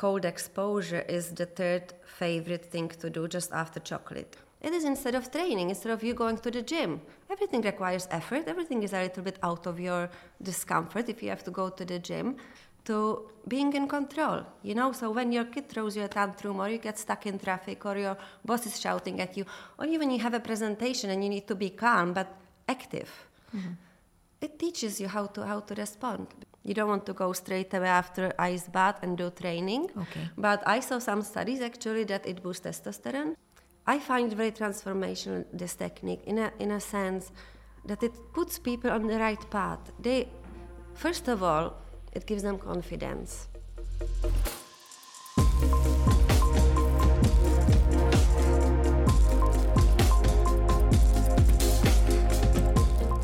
cold exposure is the third favorite thing to do just after chocolate. It is instead of training, instead of you going to the gym. Everything requires effort, everything is a little bit out of your discomfort if you have to go to the gym to being in control, you know? So when your kid throws you a tantrum or you get stuck in traffic or your boss is shouting at you, or even you have a presentation and you need to be calm but active, mm-hmm. it teaches you how to, how to respond. You don't want to go straight away after ice bath and do training. Okay. But I saw some studies actually that it boosts testosterone. I find very transformational this technique in a, in a sense that it puts people on the right path. They, first of all, it gives them confidence.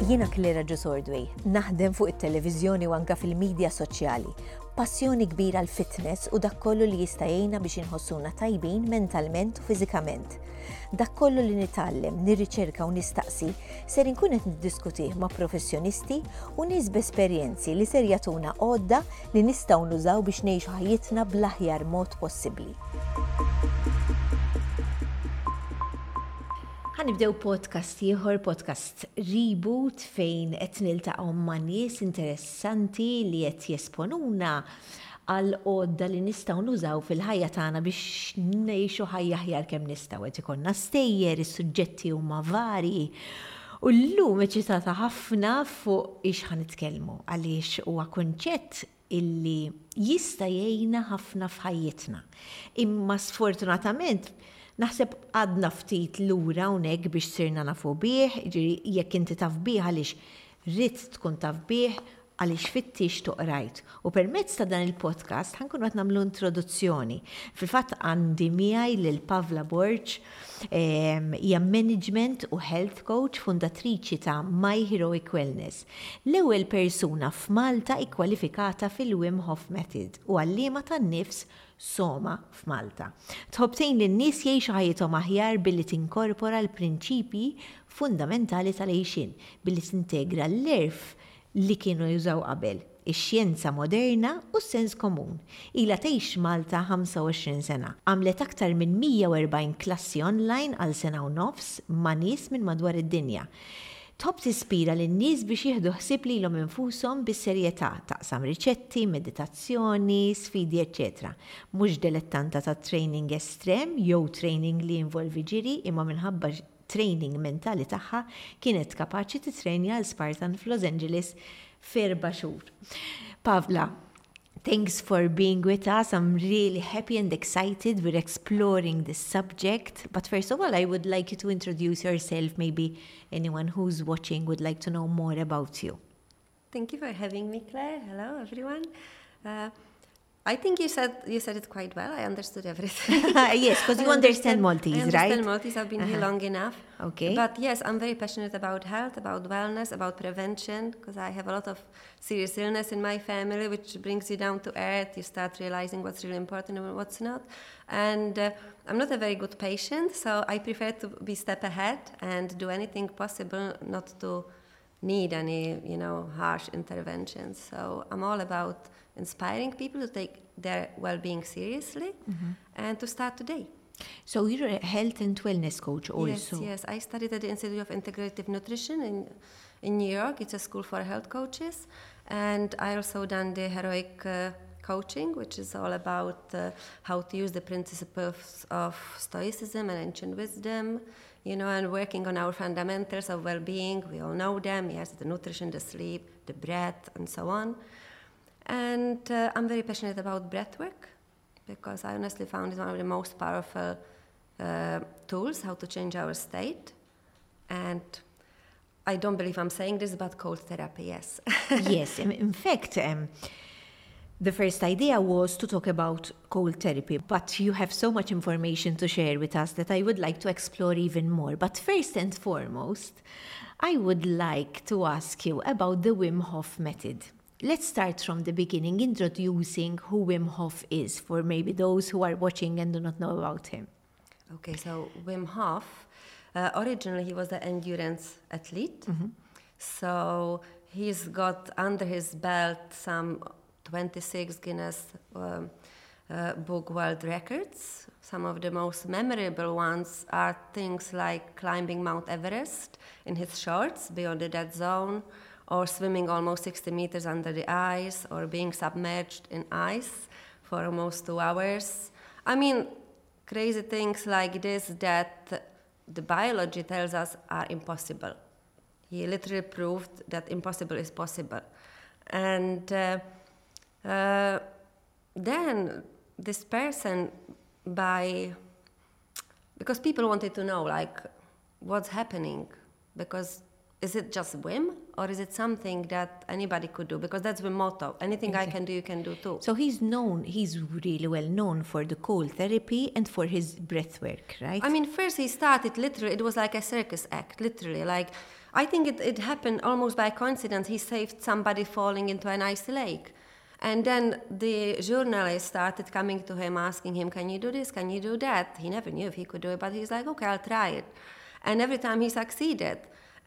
Jiena Klera Ġusordwi, naħdem fuq it-televizjoni u anka fil-medja soċjali. Passjoni kbira l-fitness u dak kollu li jistajjena biex inħossuna tajbin mentalment u fiżikament. Dak kollu li nitallem, nirriċerka u nistaqsi ser inkun qed niddiskutih ma' professjonisti u nies b'esperjenzi li ser jagħtuna għodda li nistgħu nużaw biex ngħixu ħajjitna bl-aħjar mod possibbli. Ħanibdew podcast ieħor, podcast reboot fejn qed niltaqgħu ma' nies interessanti li qed jesponuna għal odda li nistgħu nużaw fil-ħajja tagħna biex ngħixu ħajja ħjar kemm nistgħu qed ikonna stejjer, is-suġġetti huma varji U llum eċitata ħafna fuq ix ħanitkellmu għaliex huwa kunċett illi jista' jgħinna ħafna f'ħajjitna. Imma sfortunatament Naħseb għadna ftit lura unek biex sirna nafu bieħ, jekk inti taf bieħ għalix rrit tkun taf bieħ għalix fittix toqrajt. U permezz ta' dan il-podcast ħankun għat namlu introduzzjoni. Fil-fat għandi miħaj l-Pavla Borġ, ehm, hija management u health coach fundatriċi ta' My Heroic Wellness. L-ewwel persuna f'Malta ikkwalifikata fil-Wim Hof Method u għallima tan-nifs Soma f'Malta. Tħobtejn li n-nis jiexu ħajjithom aħjar billi tinkorpora l-prinċipi fundamentali tal-għejxin billi tintegra l-erf li kienu jużaw qabel, ix-xjenza moderna u s-sens komun. Ila tgħix Malta 25 sena. Għamlet aktar minn 140 klassi online għal sena u nofs ma' nies minn madwar id-dinja top tispira l nies biex jieħdu ħsib li l-om infusom bis-serjetà taqsam riċetti, meditazzjoni, sfidi, ecc. Mux dilettanta ta' training estrem jew training li involvi ġiri imma minħabba training mentali tagħha kienet kapaċi titrenja l Spartan f'Los Angeles ferba xhur. Pavla, Thanks for being with us. I'm really happy and excited. We're exploring this subject. But first of all, I would like you to introduce yourself. Maybe anyone who's watching would like to know more about you. Thank you for having me, Claire. Hello, everyone. Uh, I think you said you said it quite well. I understood everything. yes, because you understand, understand, Maltese, I understand right? Maltese. I've been uh-huh. here long enough. Okay. But yes, I'm very passionate about health, about wellness, about prevention, because I have a lot of serious illness in my family, which brings you down to earth. You start realizing what's really important and what's not. And uh, I'm not a very good patient, so I prefer to be step ahead and do anything possible not to need any, you know, harsh interventions. So I'm all about inspiring people to take their well-being seriously mm-hmm. and to start today. So you're a health and wellness coach also. Yes, yes. I studied at the Institute of Integrative Nutrition in in New York. It's a school for health coaches, and I also done the heroic uh, coaching, which is all about uh, how to use the principles of stoicism and ancient wisdom, you know, and working on our fundamentals of well-being. We all know them. Yes, the nutrition, the sleep, the breath, and so on. And uh, I'm very passionate about breathwork because I honestly found it one of the most powerful uh, tools how to change our state. And I don't believe I'm saying this, but cold therapy, yes. yes, in fact, um, the first idea was to talk about cold therapy, but you have so much information to share with us that I would like to explore even more. But first and foremost, I would like to ask you about the Wim Hof method. Let's start from the beginning, introducing who Wim Hof is for maybe those who are watching and do not know about him. Okay, so Wim Hof, uh, originally he was an endurance athlete. Mm-hmm. So he's got under his belt some 26 Guinness um, uh, book world records. Some of the most memorable ones are things like climbing Mount Everest in his shorts beyond the dead zone, or swimming almost 60 meters under the ice, or being submerged in ice for almost two hours. I mean, crazy things like this that the biology tells us are impossible. He literally proved that impossible is possible. And uh, uh, then this person, by because people wanted to know like what's happening, because is it just whim or is it something that anybody could do? Because that's the motto. Anything i can do you can do too. So he's known he's really well known for the cold therapy and for his breath work right? I mean first he started literally it was like a circus act literally. Like i think it, it happened almost by coincidence. He saved somebody falling into an icy lake. And then the journalist started coming to him asking him can you do this? Can you do that? He never knew if he could do it but he's like okay i'll try it. And every time he succeeded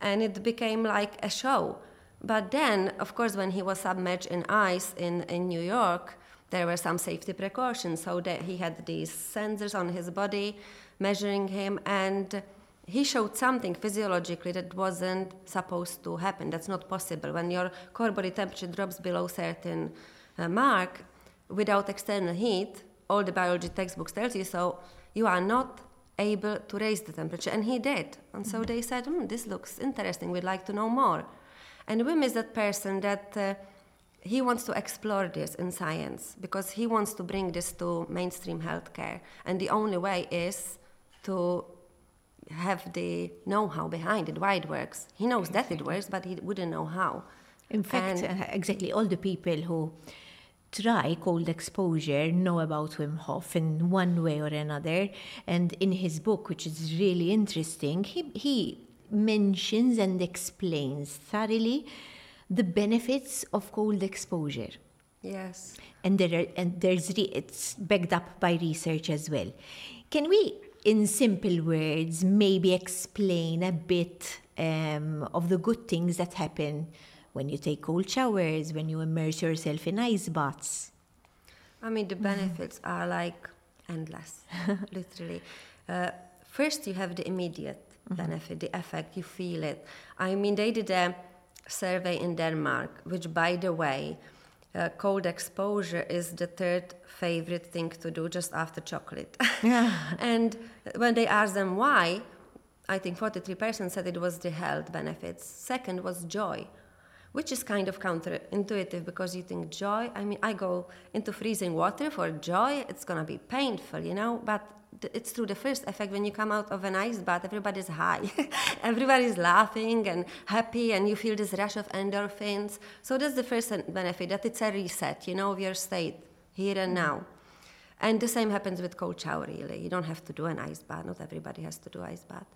and it became like a show. But then, of course, when he was submerged in ice in, in New York, there were some safety precautions. So that he had these sensors on his body measuring him, and he showed something physiologically that wasn't supposed to happen. That's not possible. When your core body temperature drops below certain uh, mark without external heat, all the biology textbooks tells you so. You are not able to raise the temperature, and he did. And so they said, mm, "This looks interesting. We'd like to know more." And Wim is that person that uh, he wants to explore this in science because he wants to bring this to mainstream healthcare, and the only way is to have the know-how behind it, why it works. He knows exactly. that it works, but he wouldn't know how. In fact, uh, exactly all the people who try cold exposure know about Wim Hof in one way or another. And in his book, which is really interesting, he, he mentions and explains thoroughly the benefits of cold exposure. Yes. And there are, and there's re, it's backed up by research as well. Can we, in simple words, maybe explain a bit um, of the good things that happen when you take cold showers, when you immerse yourself in ice baths. I mean, the benefits are like endless, literally. Uh, first, you have the immediate mm-hmm. benefit, the effect, you feel it. I mean, they did a survey in Denmark, which, by the way, uh, cold exposure is the third favorite thing to do just after chocolate. Yeah. and when they asked them why, I think 43% said it was the health benefits. Second was joy which is kind of counterintuitive because you think joy, I mean, I go into freezing water for joy, it's gonna be painful, you know, but it's through the first effect when you come out of an ice bath, everybody's high, everybody's laughing and happy, and you feel this rush of endorphins. So that's the first benefit that it's a reset, you know, of your state here and mm-hmm. now. And the same happens with cold shower, really. You don't have to do an ice bath. Not everybody has to do ice bath.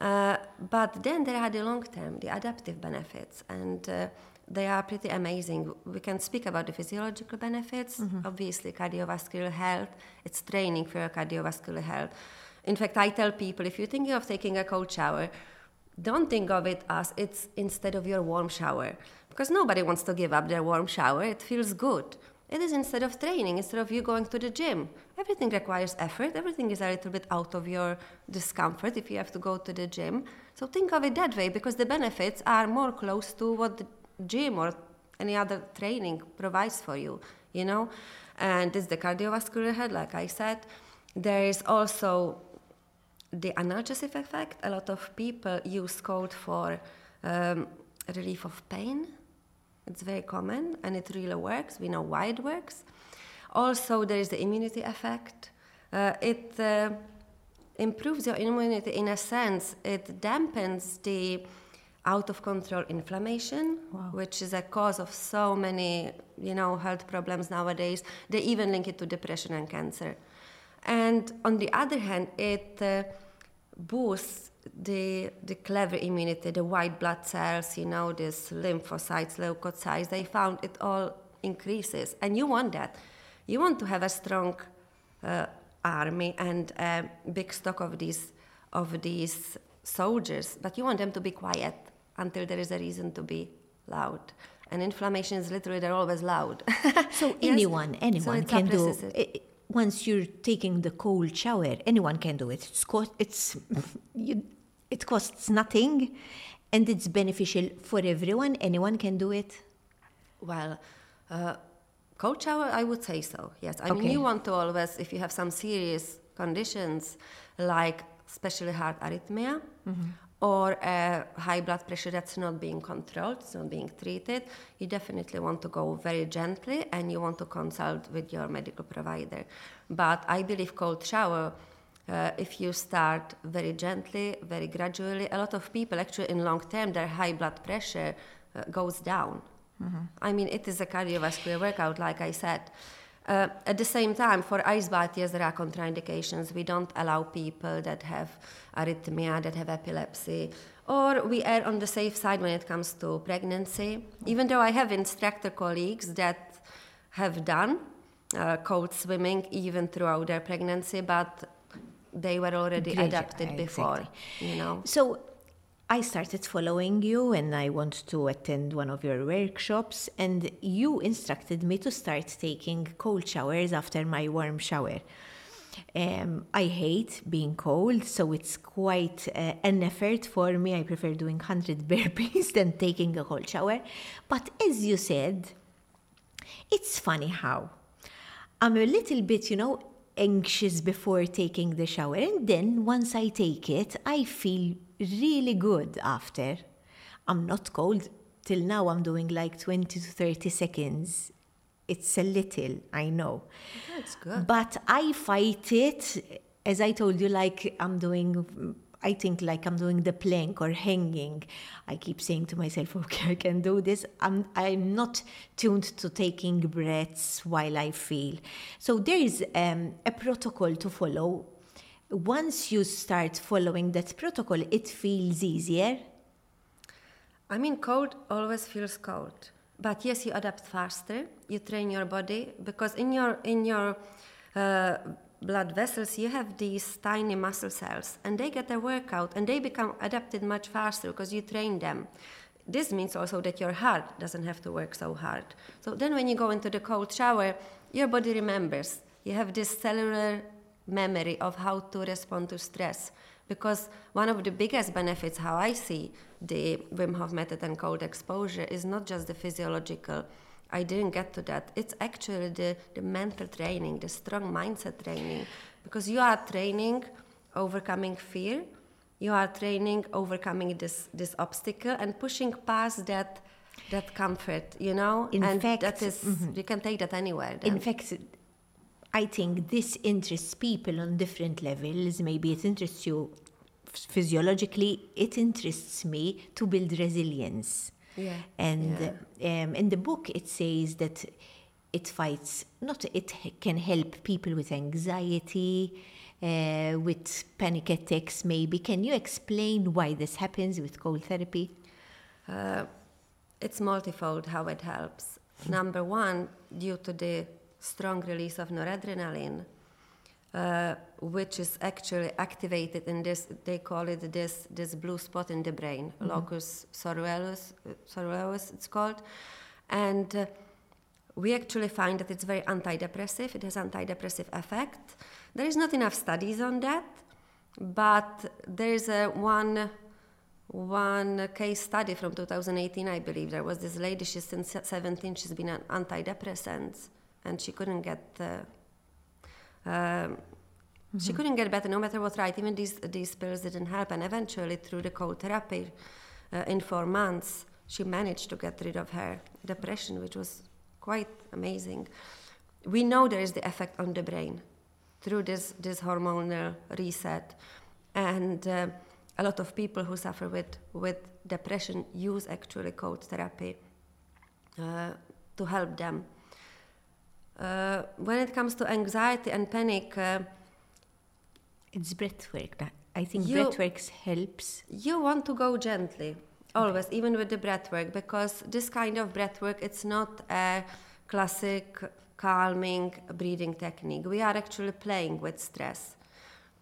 Uh, but then there are the long term, the adaptive benefits, and uh, they are pretty amazing. We can speak about the physiological benefits, mm-hmm. obviously, cardiovascular health, it's training for your cardiovascular health. In fact, I tell people if you're thinking of taking a cold shower, don't think of it as it's instead of your warm shower, because nobody wants to give up their warm shower, it feels good. It is instead of training, instead of you going to the gym. Everything requires effort. Everything is a little bit out of your discomfort if you have to go to the gym. So think of it that way because the benefits are more close to what the gym or any other training provides for you, you know? And it's the cardiovascular health, like I said. There is also the analgesic effect. A lot of people use cold for um, relief of pain it's very common and it really works. We know why it works. Also, there is the immunity effect. Uh, it uh, improves your immunity in a sense, it dampens the out of control inflammation, wow. which is a cause of so many, you know, health problems nowadays. They even link it to depression and cancer. And on the other hand, it uh, boosts the, the clever immunity, the white blood cells, you know, these lymphocytes, leukocytes, they found it all increases. And you want that. You want to have a strong uh, army and a big stock of these, of these soldiers, but you want them to be quiet until there is a reason to be loud. And inflammation is literally, they're always loud. so yes? anyone, anyone so can do it once you're taking the cold shower, anyone can do it. It's, co- it's you, it costs nothing and it's beneficial for everyone. Anyone can do it. Well, uh, cold shower, I would say so. Yes, I Okay. mean you want to always, if you have some serious conditions like especially heart arrhythmia or uh, high blood pressure that's not being controlled, it's not being treated, you definitely want to go very gently and you want to consult with your medical provider. But I believe cold shower. Uh, if you start very gently, very gradually, a lot of people actually in long term their high blood pressure uh, goes down. I mean, it is a cardiovascular workout, like I said. Uh, at the same time, for ice bath, yes, there are contraindications. We don't allow people that have arrhythmia, that have epilepsy, or we err on the safe side when it comes to pregnancy. Even though I have instructor colleagues that have done uh, cold swimming even throughout their pregnancy, but they were already Great, adapted before, you know. So I started following you and I want to attend one of your workshops and you instructed me to start taking cold showers after my warm shower. Um, I hate being cold, so it's quite uh, an effort for me. I prefer doing 100 burpees than taking a cold shower. But as you said, it's funny how I'm a little bit, you know, anxious before taking the shower. And then once I take it, I feel really good after. I'm not cold. Till now, I'm doing like 20 to 30 seconds. It's a little, I know. That's good. But I fight it, as I told you, like I'm doing, I think like I'm doing the plank or hanging. I keep saying to myself, okay, I can do this. I'm, I'm not tuned to taking breaths while I feel. So there is um, a protocol to follow. Once you start following that protocol, it feels easier. I mean, cold always feels cold, but yes, you adapt faster. You train your body because in your in your uh, blood vessels you have these tiny muscle cells, and they get a workout and they become adapted much faster because you train them. This means also that your heart doesn't have to work so hard. So then, when you go into the cold shower, your body remembers. You have this cellular memory of how to respond to stress because one of the biggest benefits how i see the wim hof method and cold exposure is not just the physiological i didn't get to that it's actually the, the mental training the strong mindset training because you are training overcoming fear you are training overcoming this this obstacle and pushing past that that comfort you know In and fact- that is, mm-hmm. you can take that anywhere then. In fact, I think this interests people on different levels. Maybe it interests you physiologically, it interests me to build resilience. Yeah, And um, in the book, it says that it fights, not it can help people with anxiety, uh, with panic attacks, maybe. Can you explain why this happens with cold therapy? Uh, it's multifold how it helps. Number one, due to the strong release of noradrenaline, uh, which is actually activated in this, they call it this, this blue spot in the brain, locus coeruleus, uh, coeruleus it's called. And uh, we actually find that it's very antidepressive, it has antidepressive effect. There is not enough studies on that, but there is a one one case study from 2018, I believe. There was this lady, she's since 17, she's been on antidepressants, and she couldn't get, uh, um, she couldn't get better no matter what, right? Even these, these pills didn't help, and eventually, through the cold therapy, uh, in four months, she managed to get rid of her depression, which was quite amazing. We know there is the effect on the brain through this, this hormonal reset, and uh, a lot of people who suffer with, with depression use actually cold therapy uh, to help them. Uh, when it comes to anxiety and panic, uh, It's breathwork. that- I think You- breathwork helps. you want to go gently, always, even with the breath work, because this kind of breath work, it's not a classic calming breathing technique. We are actually playing with stress.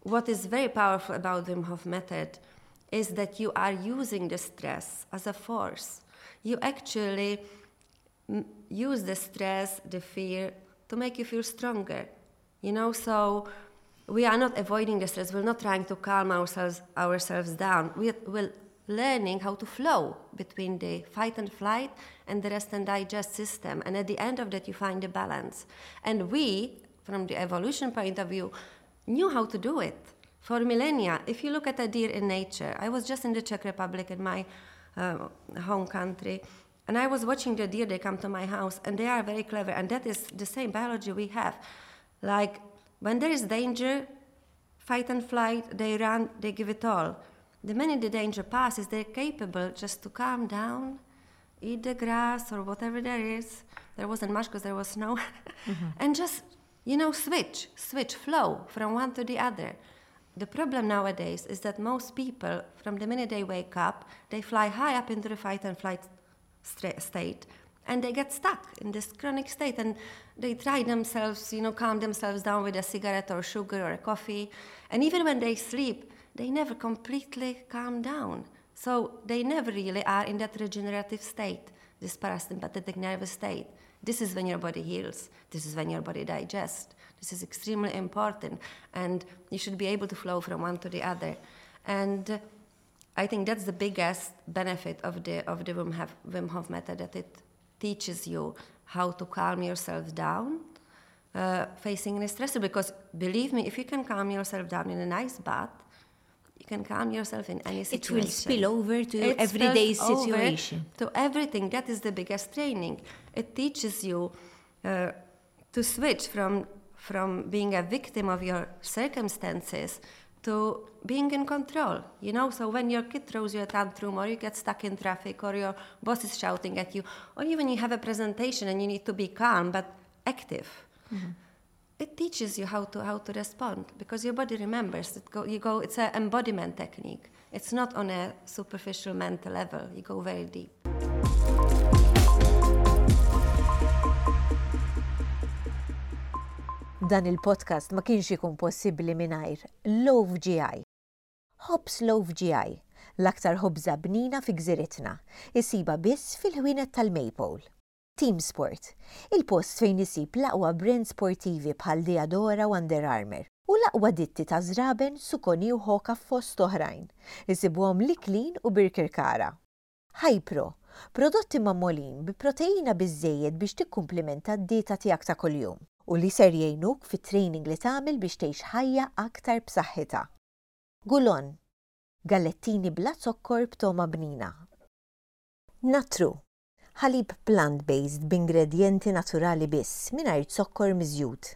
What is very powerful about Wim Hof method is that you are using the stress as a force. You actually m- use the stress, the fear, to make you feel stronger. You know, so we are not avoiding the stress. We're not trying to calm ourselves ourselves down. We're, learning how to flow between the fight and flight and the rest and digest system. And at the end of that, you find a balance. And we, from the evolution point of view, knew how to do it for millennia. If you look at a deer in nature, I was just in the Czech Republic in my uh, home country, and I was watching the deer. They come to my house, and they are very clever. And that is the same biology we have. Like when there is danger, fight and flight, they run, they give it all. The minute the danger passes, they're capable just to calm down, eat the grass or whatever there is. There wasn't much because there was snow, mm-hmm. and just you know switch, switch, flow from one to the other. The problem nowadays is that most people, from the minute they wake up, they fly high up into the fight and flight state, and they get stuck in this chronic state and they try themselves you know calm themselves down with a cigarette or sugar or a coffee and even when they sleep they never completely calm down. So they never really are in that regenerative state this parasympathetic nervous state. This is when your body heals. This is when your body digests. This is extremely important and you should be able to flow from one to the other. And I think that's the biggest benefit of the of the Wim Hof, Wim Hof method that it teaches you how to calm yourself down uh, facing a stressor. Because believe me, if you can calm yourself down in an ice bath, you can calm yourself in any situation. It will spill over to it everyday situation. To everything. That is the biggest training. It teaches you uh, to switch from from being a victim of your circumstances to being in control, you know? So when your kid throws you a tantrum or you get stuck in traffic or your boss is shouting at you or even you have a presentation and you need to be calm but active, mm-hmm. it teaches you how to, how to respond because your body remembers. It go, you go, it's an embodiment technique. It's not on a superficial mental level. You go very deep. Dan il-podcast ma kienx ikun possibbli mingħajr Love GI. Hobbs Love GI, l-aktar ħobza bnina fi gżiritna, isiba biss fil-ħwienet tal-Maple. Team Sport, il-post fejn isib laqwa brand sportivi bħal Diadora u Under Armour u laqwa ditti ta' zraben, sukoni u ħoka fost oħrajn, isibuhom liklin u birkirkara. Hypro, prodotti mammolin bi proteina biżejjed biex tikkumplimenta d-dieta tiegħek ta' kuljum u li ser jgħinuk fit-training li tagħmel biex tgħix ħajja aktar b'saħħitha. Gulon, gallettini bla zokkor b'toma bnina. Natru, ħalib plant-based b'ingredjenti naturali biss mingħajr zokkor miżjud.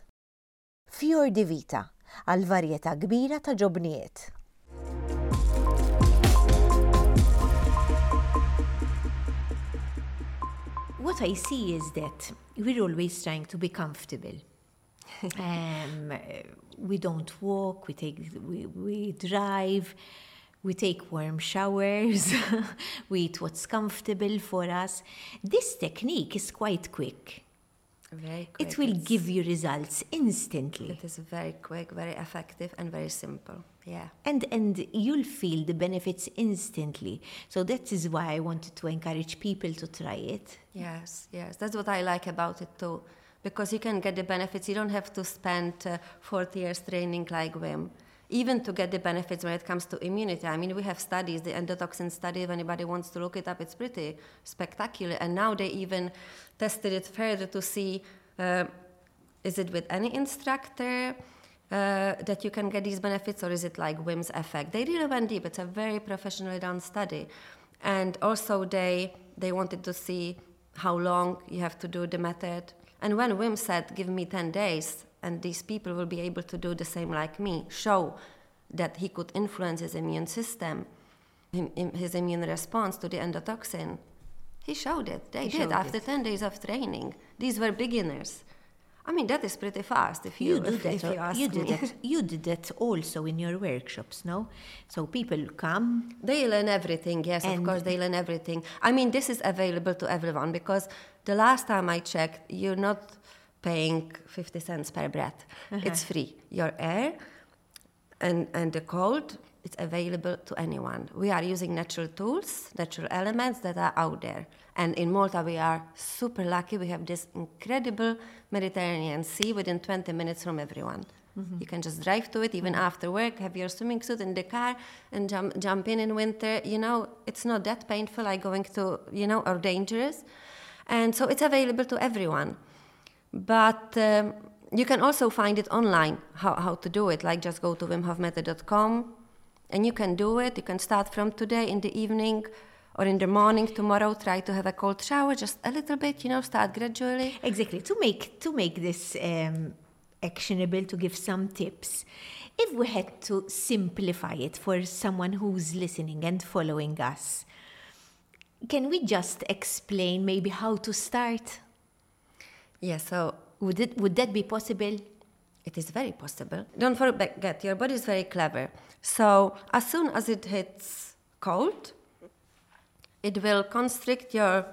Fjor di Vita, għal varjetà kbira ta' ġobniet. What I see is that we're always trying to be comfortable. um, we don't walk, we take, we, we drive, we take warm showers, we eat what's comfortable for us. This technique is quite quick. Very quick. It will it's, give you results instantly. It is very quick, very effective, and very simple. Yeah. And and you'll feel the benefits instantly. So that is why I wanted to encourage people to try it. Yes, yes. That's what I like about it too. Because you can get the benefits. You don't have to spend uh, 40 years training like Wim. Even to get the benefits when it comes to immunity. I mean, we have studies, the endotoxin study, if anybody wants to look it up, it's pretty spectacular. And now they even tested it further to see uh, is it with any instructor? Uh, that you can get these benefits, or is it like Wim's effect? They really went deep. It's a very professionally done study, and also they they wanted to see how long you have to do the method. And when Wim said, "Give me ten days," and these people will be able to do the same like me, show that he could influence his immune system, his immune response to the endotoxin. He showed it. They he did after it. 10 days of training. These were beginners. I mean, that is pretty fast if you, you do if, that. If you, you did me. that. You did that also in your workshops, no? So people come. They learn everything. Yes, of course, they learn everything. I mean, this is available to everyone because the last time I checked, you're not paying 50 cents per breath. Uh-huh. It's free. Your air and and the cold it's available to anyone. We are using natural tools, natural elements that are out there. And in Malta, we are super lucky. We have this incredible Mediterranean Sea within 20 minutes from everyone. Mm-hmm. You can just drive to it even mm-hmm. after work, have your swimming suit in the car, and jump, jump in in winter. You know, it's not that painful like going to, you know, or dangerous. And so it's available to everyone. But um, you can also find it online, how, how to do it. Like just go to wimhofmethod.com and you can do it. You can start from today in the evening or in the morning. Tomorrow try to have a cold shower just a little bit you know start gradually. Exactly. To make to make this um, actionable to give some tips if we had to simplify it for someone who's listening and following us can we just explain maybe how to start? Yeah so would it would that be possible it is very possible don't forget your body is very clever so as soon as it hits cold it will constrict your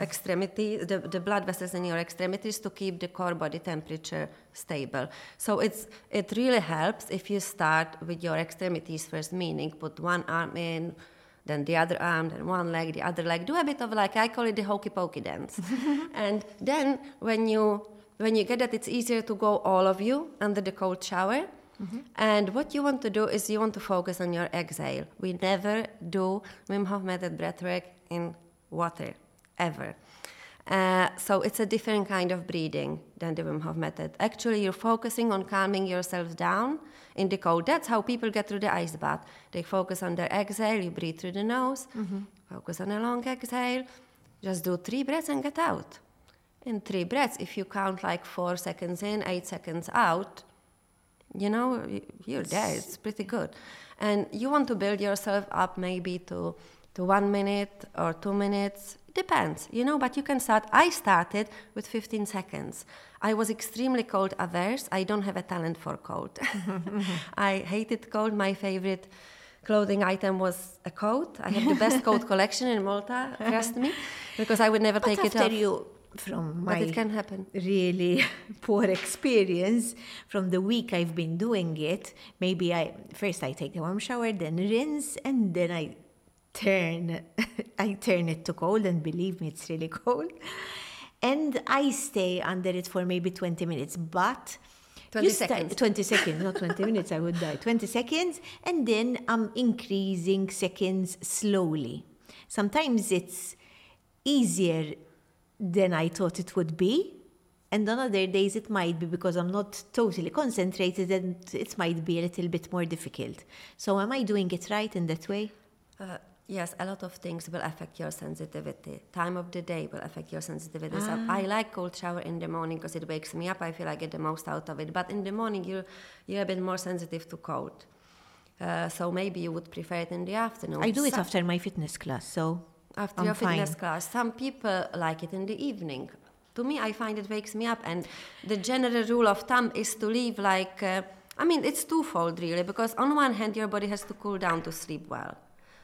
extremity, the, the blood vessels in your extremities to keep the core body temperature stable. So it's, it really helps if you start with your extremities first, meaning put one arm in, then the other arm, then one leg, the other leg. Do a bit of like, I call it the hokey pokey dance. and then when you, when you get that, it's easier to go all of you under the cold shower Mm-hmm. And what you want to do is you want to focus on your exhale. We never do Wim Hof method breathwork in water, ever. Uh, so it's a different kind of breathing than the Wim Hof method. Actually, you're focusing on calming yourself down in the cold. That's how people get through the ice bath. They focus on their exhale, you breathe through the nose, mm-hmm. focus on a long exhale, just do three breaths and get out. In three breaths, if you count like four seconds in, eight seconds out, you know you're there it's pretty good. And you want to build yourself up maybe to to one minute or two minutes. Depends you know but you can start. I started with 15 seconds. I was extremely cold averse. I don't have a talent for cold. I hated cold. My favorite clothing item was a coat. I have the best coat collection in malta trust me because i would never but take it off. you from my but it can happen. really poor experience from the week I've been doing it. Maybe I first I take a warm shower, then rinse, and then I turn I turn it to cold, and believe me, it's really cold. And I stay under it for maybe 20 minutes, but 20 seconds. 20 seconds, not 20 minutes, I would die. 20 seconds, and then I'm increasing seconds slowly. Sometimes it's easier than I thought it would be. And on other days, it might be because I'm not totally concentrated and it might be a little bit more difficult. So, am I doing it right in that way? Uh, yes, a lot of things will affect your sensitivity. Time of the day will affect your sensitivity. Ah. So I like cold shower in the morning because it wakes me up. I feel I get the most out of it. But in the morning, you're, you're a bit more sensitive to cold. Uh, so maybe you would prefer it in the afternoon. I do it after my fitness class, so after I'm your fitness class. Some people like it in the evening. To me, I find it wakes me up. And the general rule of thumb is to leave like, uh, I mean, it's twofold really, because on one hand, your body has to cool down to sleep well.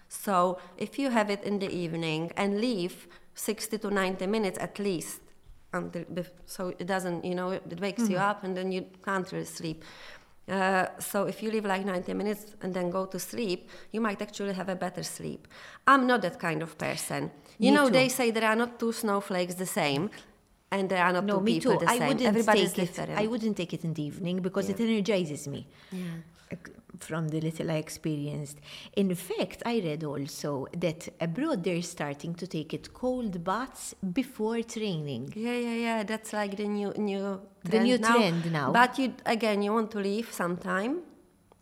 So if you have it in the evening and leave 60 to 90 minutes at least, until, so it doesn't, you know, it wakes mm-hmm. you up and then you can't really sleep. Uh, so if you live like 90 minutes and then go to sleep, you might actually have a better sleep. I'm not that kind of person. You me know, too. they say there are not two snowflakes the same, and there are not no, two me people too. the I same. wouldn't Everybody's take different. it. I wouldn't take it in the evening because Yeah. it energizes me. Yeah. From the little I experienced. In fact, I read also that abroad they're starting to take it cold baths before training. Yeah, yeah, yeah. That's like the new new The trend new now. trend now. But you again, you want to leave sometime.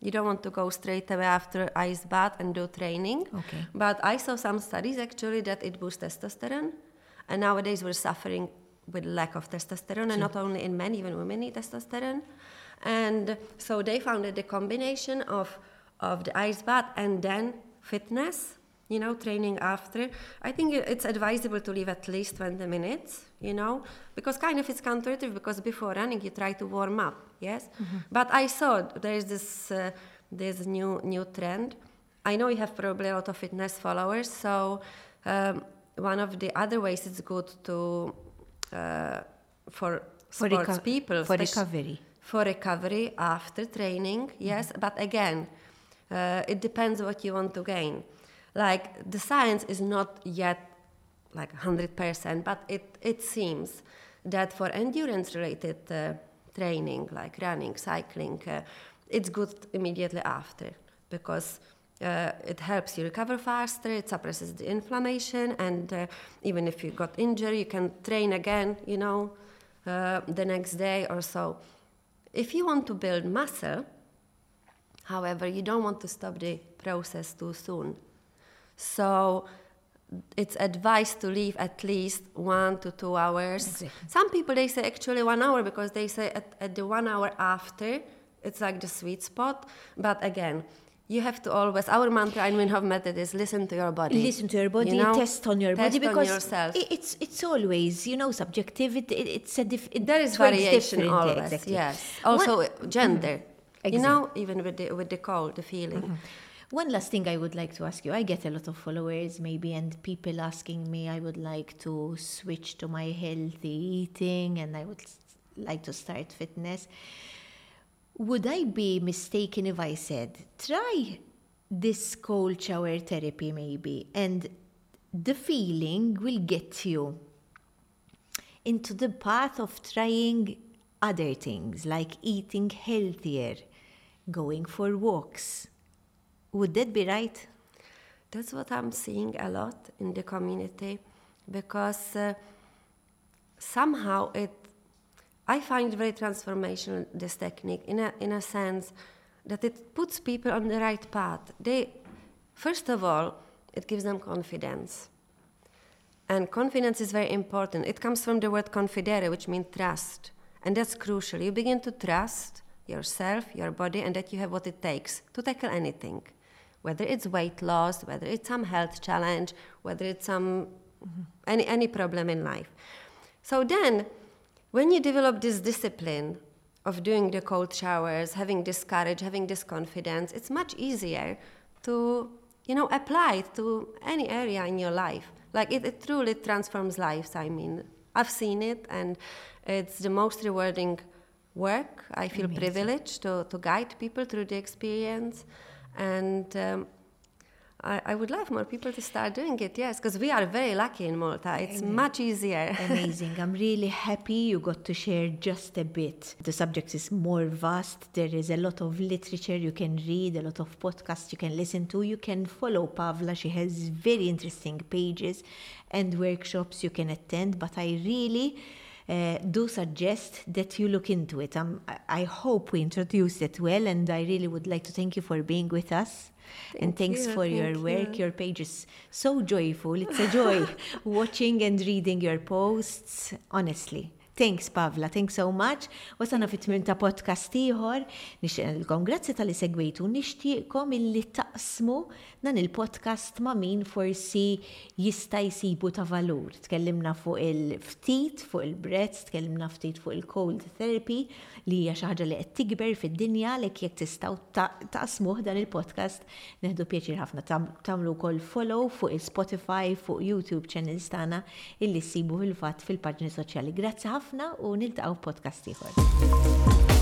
You don't want to go straight away after ice bath and do training. Okay. But I saw some studies actually that it boosts testosterone, and nowadays we're suffering with lack of testosterone, and not only in men, even women need testosterone. And so they found that the combination of of the ice bath and then fitness, you know, training after. I think it's advisable to leave at least 20 minutes, you know, because kind of it's counterintuitive because before running you try to warm up, yes. But I saw there is this uh, this new new trend. I know you have probably a lot of fitness followers, so um, one of the other ways it's good to uh, for For sports reco- people for recovery. For recovery after training, yes. But again, Uh, it depends what you want to gain. Like the science is not yet like 100%, but it, it seems that for endurance related uh, training, like running, cycling, uh, it's good immediately after because uh, it helps you recover faster, it suppresses the inflammation, and uh, even if you got injured, you can train again, you know, uh, the next day or so. If you want to build muscle, however, you don't want to stop the process too soon. So it's advised to leave at least one to two hours. Exactly. Some people they say actually one hour because they say at, at the one hour after it's like the sweet spot. But again, you have to always our mantra in Wim method is listen to your body. Listen to your body, you know? test on your test body because yourself. it's it's always you know subjective. It, it's a diff, it there is variation always. Exactly. Yes. Also what? gender. Mm-hmm. You know, even with the with the cold, the feeling. Mm-hmm. One last thing I would like to ask you. I get a lot of followers maybe and people asking me I would like to switch to my healthy eating and I would like to start fitness. Would I be mistaken if I said, try this cold shower therapy maybe, and the feeling will get you into the path of trying other things like eating healthier, going for walks. Would that be right? That's what I'm seeing a lot in the community because uh, somehow it I find very transformational this technique in a, in a sense that it puts people on the right path. They, first of all, it gives them confidence. And confidence is very important. It comes from the word confidere, which means trust. And that's crucial. You begin to trust yourself, your body, and that you have what it takes to tackle anything. Whether it's weight loss, whether it's some health challenge, whether it's some mm-hmm. any, any problem in life. So then when you develop this discipline of doing the cold showers, having this courage, having this confidence, it's much easier to, you know, apply it to any area in your life. Like it, it truly transforms lives. I mean, I've seen it, and it's the most rewarding work. I feel Amazing. privileged to, to guide people through the experience, and um, I, I, would love more people to start doing it, yes, because we are very lucky in Malta. It's much easier. Amazing. I'm really happy you got to share just a bit. The subject is more vast. There is a lot of literature you can read, a lot of podcasts you can listen to. You can follow Pavla. She has very interesting pages and workshops you can attend. But I really uh, do suggest that you look into it. Um, I hope we introduced it well, and I really would like to thank you for being with us. Thank and thanks you, for thank your work. You. Your page is so joyful. It's a joy watching and reading your posts, honestly. Thanks, Pavla, thanks so much. Wasana fit ta' podcast ieħor, nixtieqilkom grazzi tal-li segwejtu, nixtieqkom illi taqsmu dan il-podcast ma' min forsi jista' jsibu ta' valur. Tkellimna fuq il-ftit, fuq il-brezz, tkellimna ftit fuq il-cold therapy li hija xi ħaġa li qed tikber fid-dinja li jekk tistgħu taqsmuh dan il-podcast neħdu pjaċir ħafna tagħmlu wkoll follow fuq il-Spotify, fuq YouTube channels tagħna illi ssibu fil-fatt fil-paġni soċjali. Grazzi ħafna u niltaqgħu podcast ieħor.